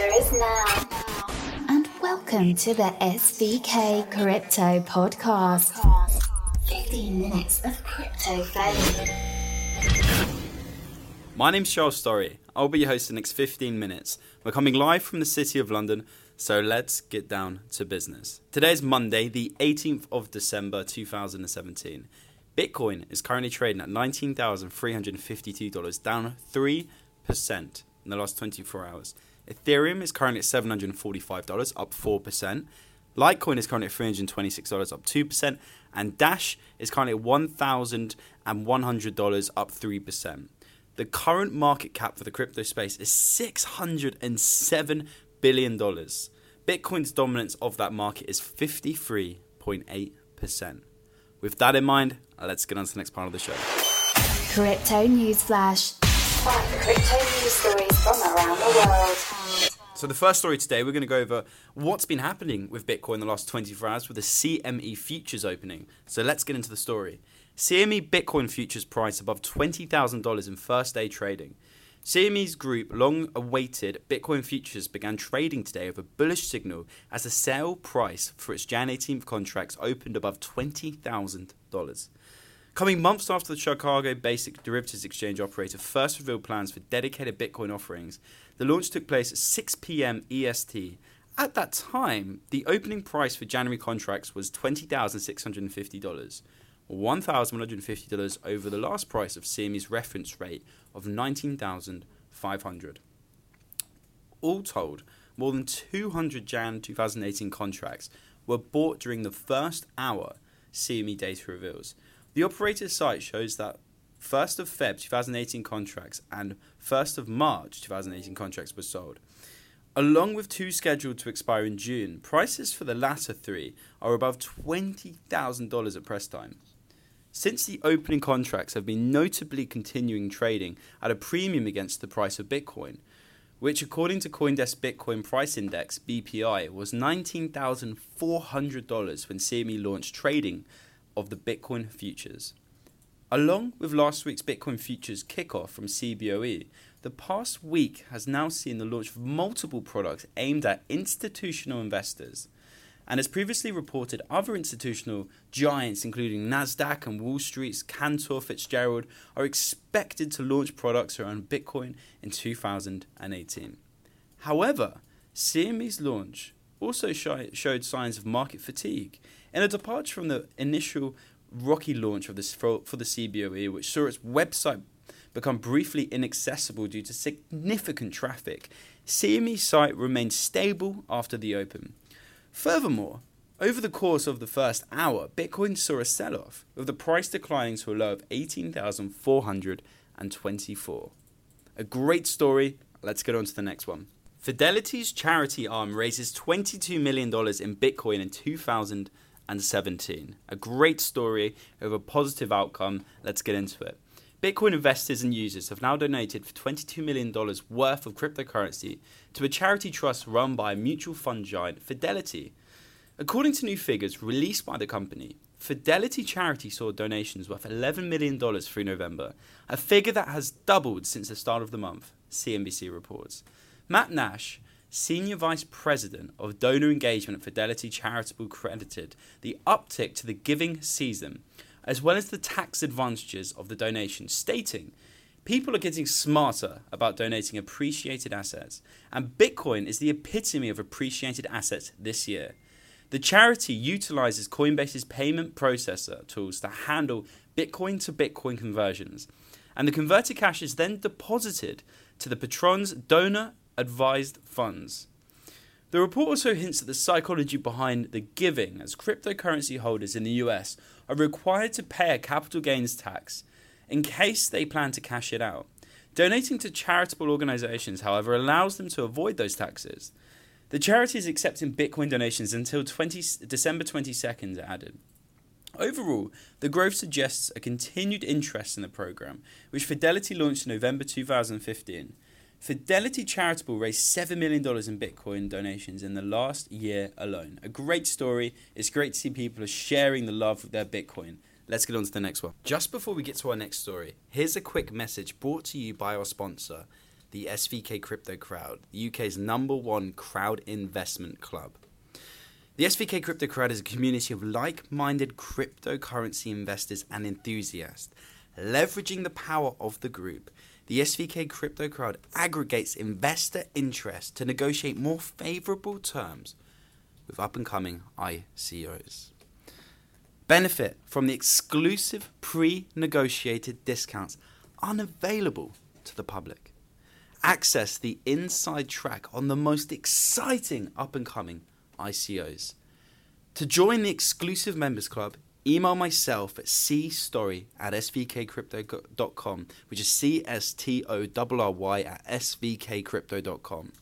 future is now. And welcome to the SVK Crypto Podcast. 15 minutes of crypto value. My name's Charles Storry. I'll be your host the next 15 minutes. We're coming live from the City of London, so let's get down to business. Today is Monday, the 18th of December 2017. Bitcoin is currently trading at $19,352, down 3% in the last 24 hours. Ethereum is currently at $745, up 4%. Litecoin is currently at $326, up 2%. And Dash is currently at $1,100, up 3%. The current market cap for the crypto space is $607 billion. Bitcoin's dominance of that market is 53.8%. With that in mind, let's get on to the next part of the show. Crypto News Flash. Find crypto news stories from around the world. So, the first story today, we're going to go over what's been happening with Bitcoin the last 24 hours with the CME futures opening. So, let's get into the story. CME Bitcoin futures price above $20,000 in first day trading. CME's group long awaited Bitcoin futures began trading today with a bullish signal as the sale price for its Jan 18th contracts opened above $20,000. Coming months after the Chicago Basic Derivatives Exchange operator first revealed plans for dedicated Bitcoin offerings, the launch took place at 6 p.m. EST. At that time, the opening price for January contracts was $20,650. $1,150 over the last price of CME's reference rate of 19,500. All told, more than 200 Jan 2018 contracts were bought during the first hour, CME data reveals. The operator's site shows that 1st of Feb 2018 contracts and 1st of March 2018 contracts were sold. Along with two scheduled to expire in June, prices for the latter three are above $20,000 at press time. Since the opening contracts have been notably continuing trading at a premium against the price of Bitcoin, which according to Coindesk Bitcoin Price Index BPI was $19,400 when CME launched trading of the Bitcoin futures. Along with last week's Bitcoin futures kickoff from CBOE, the past week has now seen the launch of multiple products aimed at institutional investors. And as previously reported, other institutional giants, including NASDAQ and Wall Street's Cantor Fitzgerald, are expected to launch products around Bitcoin in 2018. However, CME's launch also showed signs of market fatigue. In a departure from the initial rocky launch of this for, for the CBOE, which saw its website become briefly inaccessible due to significant traffic, CME's site remained stable after the open. Furthermore, over the course of the first hour, Bitcoin saw a sell off, with the price declining to a low of 18,424. A great story. Let's get on to the next one. Fidelity's charity arm raises $22 million in Bitcoin in 2017. A great story of a positive outcome. Let's get into it. Bitcoin investors and users have now donated $22 million worth of cryptocurrency to a charity trust run by mutual fund giant Fidelity. According to new figures released by the company, Fidelity Charity saw donations worth $11 million through November, a figure that has doubled since the start of the month, CNBC reports. Matt Nash, Senior Vice President of Donor Engagement at Fidelity Charitable, credited the uptick to the giving season as well as the tax advantages of the donation, stating, People are getting smarter about donating appreciated assets, and Bitcoin is the epitome of appreciated assets this year. The charity utilizes Coinbase's payment processor tools to handle Bitcoin to Bitcoin conversions, and the converted cash is then deposited to the patron's donor advised funds. The report also hints at the psychology behind the giving, as cryptocurrency holders in the US are required to pay a capital gains tax in case they plan to cash it out. Donating to charitable organizations, however, allows them to avoid those taxes. The charity is accepting Bitcoin donations until 20, December 22nd, added. Overall, the growth suggests a continued interest in the program, which Fidelity launched in November 2015. Fidelity Charitable raised $7 million in Bitcoin donations in the last year alone. A great story. It's great to see people are sharing the love of their Bitcoin. Let's get on to the next one. Just before we get to our next story, here's a quick message brought to you by our sponsor, the SVK Crypto Crowd, the UK's number one crowd investment club. The SVK Crypto Crowd is a community of like minded cryptocurrency investors and enthusiasts. Leveraging the power of the group, the SVK Crypto Crowd aggregates investor interest to negotiate more favorable terms with up and coming ICOs. Benefit from the exclusive pre negotiated discounts unavailable to the public. Access the inside track on the most exciting up and coming ICOs. To join the exclusive members club, email myself at cstorry at svkcrypto.com, which is C S T O R R Y at svkcrypto.com.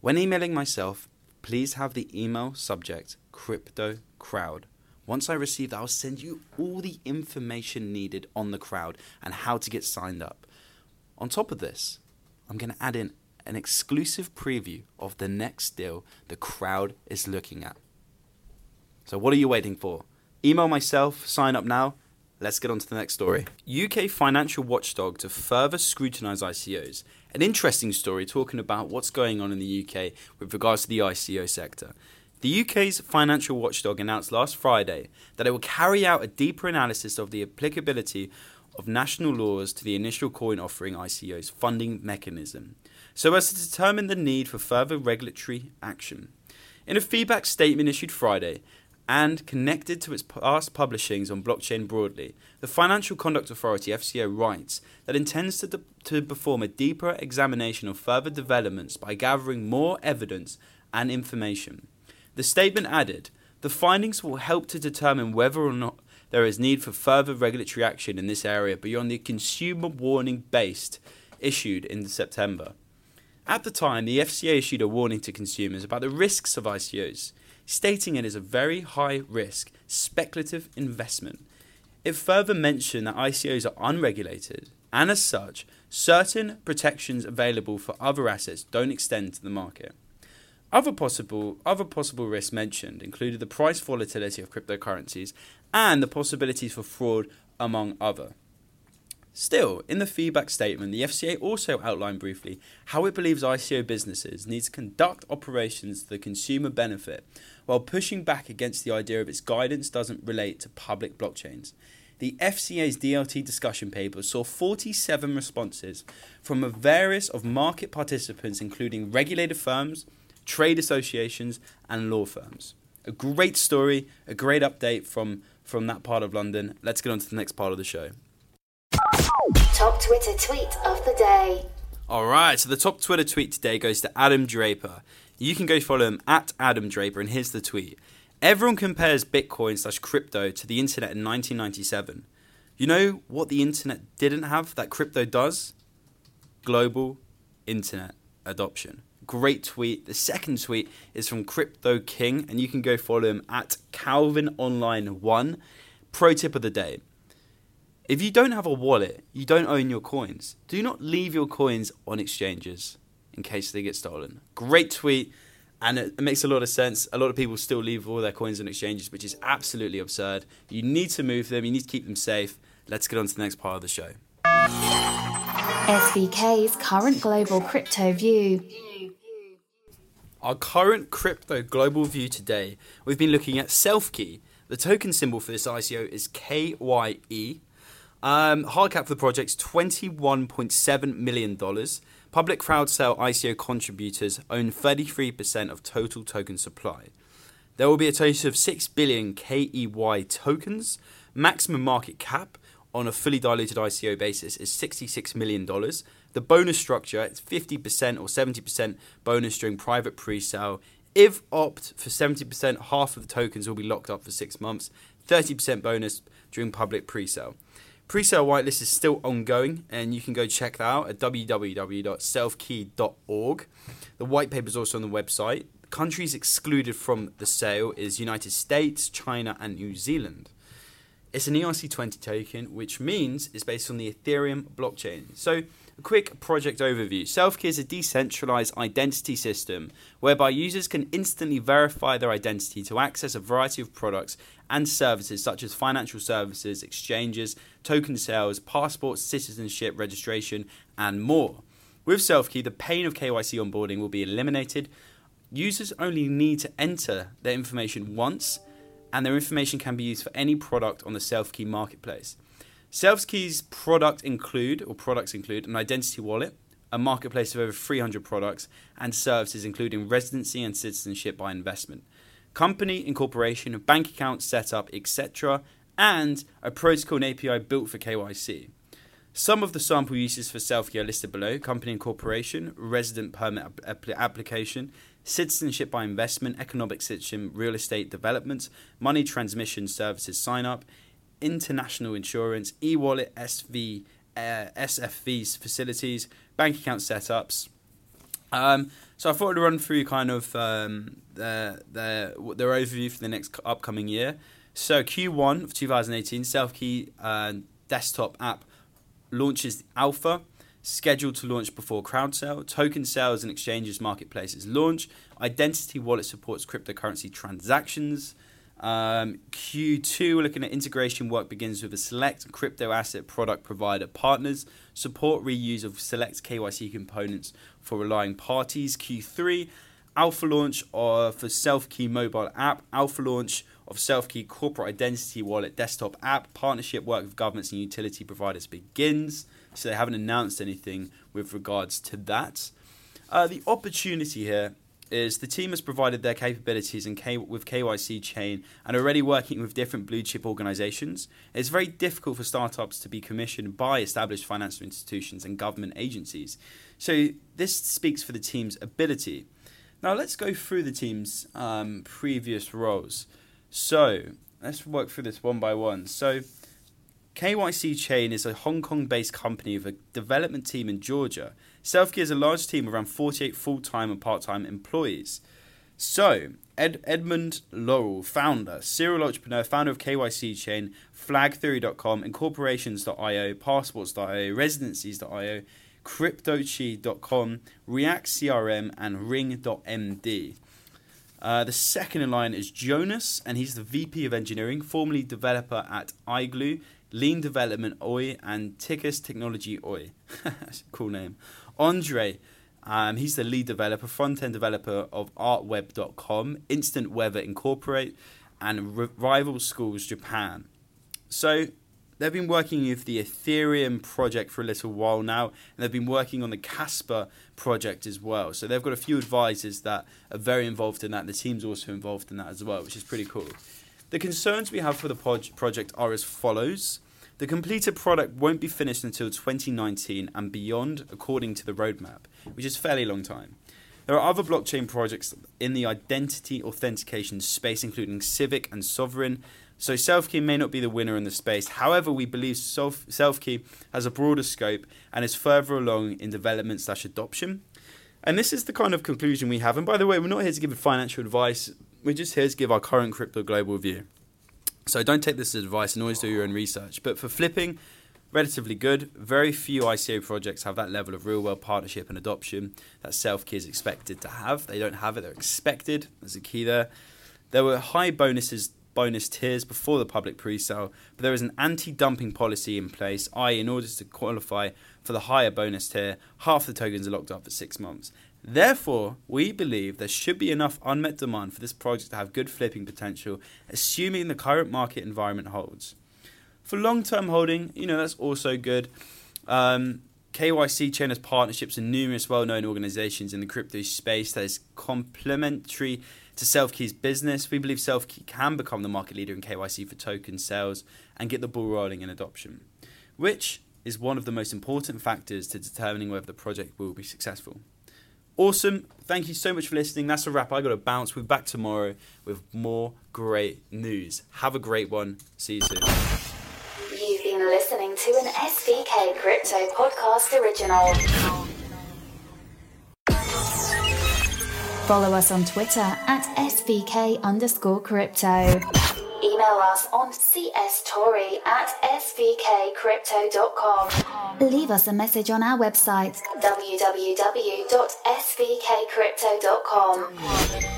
When emailing myself, please have the email subject crypto crowd. Once I receive that, I'll send you all the information needed on the crowd and how to get signed up. On top of this, I'm going to add in an exclusive preview of the next deal the crowd is looking at. So, what are you waiting for? Email myself, sign up now. Let's get on to the next story. UK financial watchdog to further scrutinise ICOs. An interesting story talking about what's going on in the UK with regards to the ICO sector. The UK's financial watchdog announced last Friday that it will carry out a deeper analysis of the applicability of national laws to the initial coin offering ICO's funding mechanism, so as to determine the need for further regulatory action. In a feedback statement issued Friday, and connected to its past publishings on blockchain broadly, the Financial Conduct Authority FCA writes that intends to, de- to perform a deeper examination of further developments by gathering more evidence and information. The statement added, the findings will help to determine whether or not there is need for further regulatory action in this area beyond the consumer warning based issued in September. At the time, the FCA issued a warning to consumers about the risks of ICOs stating it is a very high risk, speculative investment. It further mentioned that ICOs are unregulated, and as such, certain protections available for other assets don't extend to the market. Other possible, other possible risks mentioned included the price volatility of cryptocurrencies and the possibilities for fraud, among other. Still, in the feedback statement, the FCA also outlined briefly how it believes ICO businesses need to conduct operations to the consumer benefit while pushing back against the idea of its guidance doesn't relate to public blockchains. The FCA's DLT discussion paper saw 47 responses from a various of market participants including regulated firms, trade associations and law firms. A great story, a great update from from that part of London. Let's get on to the next part of the show. Top Twitter tweet of the day. All right, so the top Twitter tweet today goes to Adam Draper. You can go follow him at Adam Draper, and here's the tweet. Everyone compares Bitcoin slash crypto to the internet in 1997. You know what the internet didn't have that crypto does? Global internet adoption. Great tweet. The second tweet is from Crypto King, and you can go follow him at Calvin Online One. Pro tip of the day if you don't have a wallet, you don't own your coins. Do not leave your coins on exchanges in case they get stolen. Great tweet, and it, makes a lot of sense. A lot of people still leave all their coins on exchanges, which is absolutely absurd. You need to move them, you need to keep them safe. Let's get on to the next part of the show. SVK's current global crypto view. Our current crypto global view today, we've been looking at Selfkey. The token symbol for this ICO is KEY. Um, hard cap for the project's $21.7 million. Public crowd sale ICO contributors own 33% of total token supply. There will be a total of 6 billion KEY tokens. Maximum market cap on a fully diluted ICO basis is $66 million. The bonus structure is 50% or 70% bonus during private pre sale. If opt for 70%, half of the tokens will be locked up for six months, 30% bonus during public pre sale. Pre-sale whitelist is still ongoing, and you can go check that out at www.selfkey.org. The white paper is also on the website. Countries excluded from the sale is United States, China, and New Zealand. It's an ERC20 token, which means it's based on the Ethereum blockchain. So quick project overview. Selfkey is a decentralized identity system whereby users can instantly verify their identity to access a variety of products and services such as financial services, exchanges, token sales, passports, citizenship registration, and more. With Selfkey, the pain of KYC onboarding will be eliminated. Users only need to enter their information once, and their information can be used for any product on the Selfkey marketplace. Selfkey's product include or products include an identity wallet, a marketplace of over 300 products and services including residency and citizenship by investment, company incorporation, bank account setup, etc., and a protocol and API built for KYC. Some of the sample uses for Selfkey are listed below company incorporation, resident permit application, citizenship by investment, economic citizenship, real estate development, money transmission services sign up, international insurance, e wallet, SV, uh, SFVs facilities, bank account setups. Um, so I thought I'd run through kind of um, their, their, their overview for the next upcoming year. So Q1 of 2018, Selfkey uh, desktop app launches alpha, scheduled to launch before crowd sale. Token sales and exchanges marketplaces launch. Identity wallet supports cryptocurrency transactions. Um, Q2, we're looking at integration work begins with a select crypto asset product provider partners, support reuse of select KYC components for relying parties. Q3, alpha launch of, for Selfkey mobile app, alpha launch of Selfkey corporate identity wallet desktop app, partnership work with governments and utility providers begins. So they haven't announced anything with regards to that. Uh, the opportunity here is the team has provided their capabilities in K- with KYC chain and already working with different blue chip organizations. It's very difficult for startups to be commissioned by established financial institutions and government agencies. So this speaks for the team's ability. Now let's go through the team's um, previous roles. So let's work through this one by one. So KYC Chain is a Hong Kong based company with a development team in Georgia. Selfkey is a large team of around 48 full time and part time employees. So, Ed, Edmund Lowell, founder, serial entrepreneur, founder of KYC Chain, flagtheory.com, incorporations.io, passports.io, residencies.io, cryptochi.com, React CRM, and ring.md. Uh, the second in line is Jonas, and he's the VP of Engineering, formerly developer at iGlue, Lean Development OI, and Tickus Technology OI. Cool name. Andre, um, he's the lead developer, front end developer of artweb.com, Instant Weather Incorporate, and R- Rival Schools Japan. So they've been working with the Ethereum project for a little while now, and they've been working on the Casper project as well. So they've got a few advisors that are very involved in that. The team's also involved in that as well, which is pretty cool. The concerns we have for the project are as follows. The completed product won't be finished until 2019 and beyond, according to the roadmap, which is fairly long time. There are other blockchain projects in the identity authentication space, including Civic and Sovrin. So Selfkey may not be the winner in the space. However, we believe Self- Selfkey has a broader scope and is further along in development slash adoption. And this is the kind of conclusion we have. And by the way, we're not here to give financial advice we're just here to give our current crypto global view. So don't take this as advice and always do your own research. But for flipping, relatively good. Very few ICO projects have that level of real world partnership and adoption that Selfkey is expected to have. They don't have it, they're expected. There's a key there. There were high bonuses bonus tiers before the public pre-sale, but there is an anti-dumping policy in place, i.e. in order to qualify for the higher bonus tier, half the tokens are locked up for six months. Therefore, we believe there should be enough unmet demand for this project to have good flipping potential, assuming the current market environment holds. For long term holding, you know, that's also good. Um, KYC chain has partnerships with numerous well known organizations in the crypto space that is complementary to Selfkey's business. We believe Selfkey can become the market leader in KYC for token sales and get the ball rolling in adoption, which is one of the most important factors to determining whether the project will be successful. Awesome. Thank you so much for listening. That's a wrap. I got to bounce. We're back tomorrow with more great news. Have a great one. See you soon. You've been listening to an SVK Crypto Podcast original. Follow us on Twitter at SVK underscore crypto. Email us on cstorry at svkcrypto.com. Leave us a message on our website www.svkcrypto.com.